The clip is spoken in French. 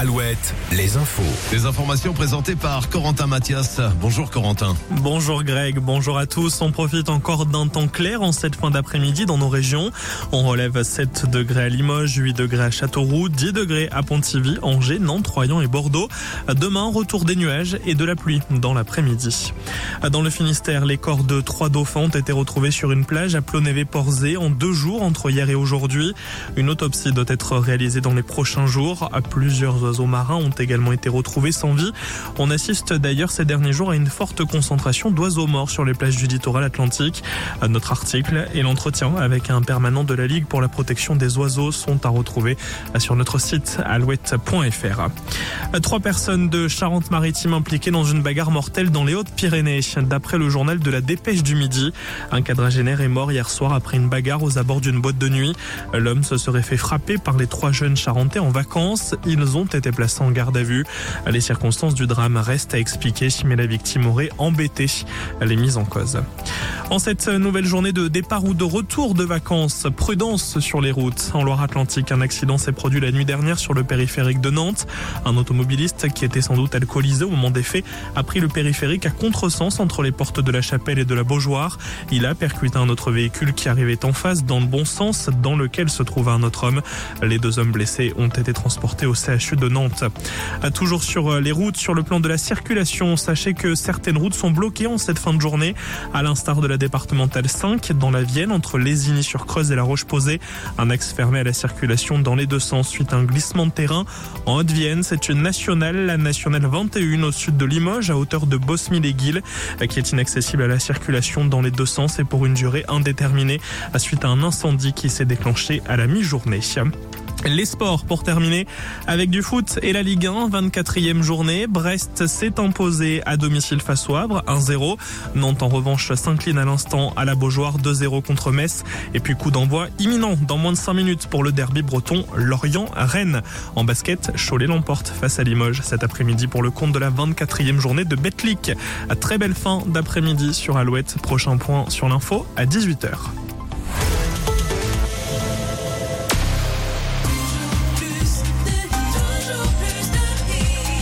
Alouette, les infos. Les informations présentées par Corentin Mathias. Bonjour Corentin. Bonjour Greg, bonjour à tous. On profite encore d'un temps clair en cette fin d'après-midi dans nos régions. On relève 7 degrés à Limoges, 8 degrés à Châteauroux, 10 degrés à Pontivy, Angers, Nantes, Troyes et Bordeaux. Demain, retour des nuages et de la pluie dans l'après-midi. Dans le Finistère, les corps de trois dauphins ont été retrouvés sur une plage à Plonévé-Porzé en deux jours entre hier et aujourd'hui. Une autopsie doit être réalisée dans les prochains jours. Plusieurs oiseaux marins ont également été retrouvés sans vie. On assiste d'ailleurs ces derniers jours à une forte concentration d'oiseaux morts sur les plages du littoral atlantique. Notre article et l'entretien avec un permanent de la Ligue pour la protection des oiseaux sont à retrouver sur notre site alouette.fr. Trois personnes de Charente-Maritime impliquées dans une bagarre mortelle dans les Hautes-Pyrénées. D'après le journal de la Dépêche du Midi, un quadragénaire est mort hier soir après une bagarre aux abords d'une boîte de nuit. L'homme se serait fait frapper par les trois jeunes charentais en vacances. Ils ont été placés en garde à vue. Les circonstances du drame restent à expliquer, mais la victime aurait embêté les mises en cause. En cette nouvelle journée de départ ou de retour de vacances, prudence sur les routes. En Loire-Atlantique, un accident s'est produit la nuit dernière sur le périphérique de Nantes. Un automobiliste qui était sans doute alcoolisé au moment des faits a pris le périphérique à contresens entre les portes de la Chapelle et de la Beaujoire. Il a percuté un autre véhicule qui arrivait en face dans le bon sens dans lequel se trouvait un autre homme. Les deux hommes blessés ont été transportés au CHU de Nantes. Toujours sur les routes, sur le plan de la circulation, sachez que certaines routes sont bloquées en cette fin de journée, à l'instar de la départementale 5 dans la Vienne entre Lésigny-sur-Creuse et la Roche-Posée. Un axe fermé à la circulation dans les deux sens suite à un glissement de terrain. En Haute-Vienne, c'est une nationale, la nationale 21 au sud de Limoges, à hauteur de Bosmy-les-Guilles, qui est inaccessible à la circulation dans les deux sens et pour une durée indéterminée, suite à un incendie qui s'est déclenché à la mi-journée. Les sports pour terminer avec du foot et la Ligue 1, 24e journée. Brest s'est imposé à domicile face au Havre, 1-0. Nantes en revanche s'incline à l'instant à la Beaujoire, 2-0 contre Metz. Et puis coup d'envoi imminent dans moins de 5 minutes pour le derby breton Lorient-Rennes. En basket, Cholet l'emporte face à Limoges cet après-midi pour le compte de la 24e journée de Betclic. Très belle fin d'après-midi sur Alouette. Prochain point sur l'info à 18h.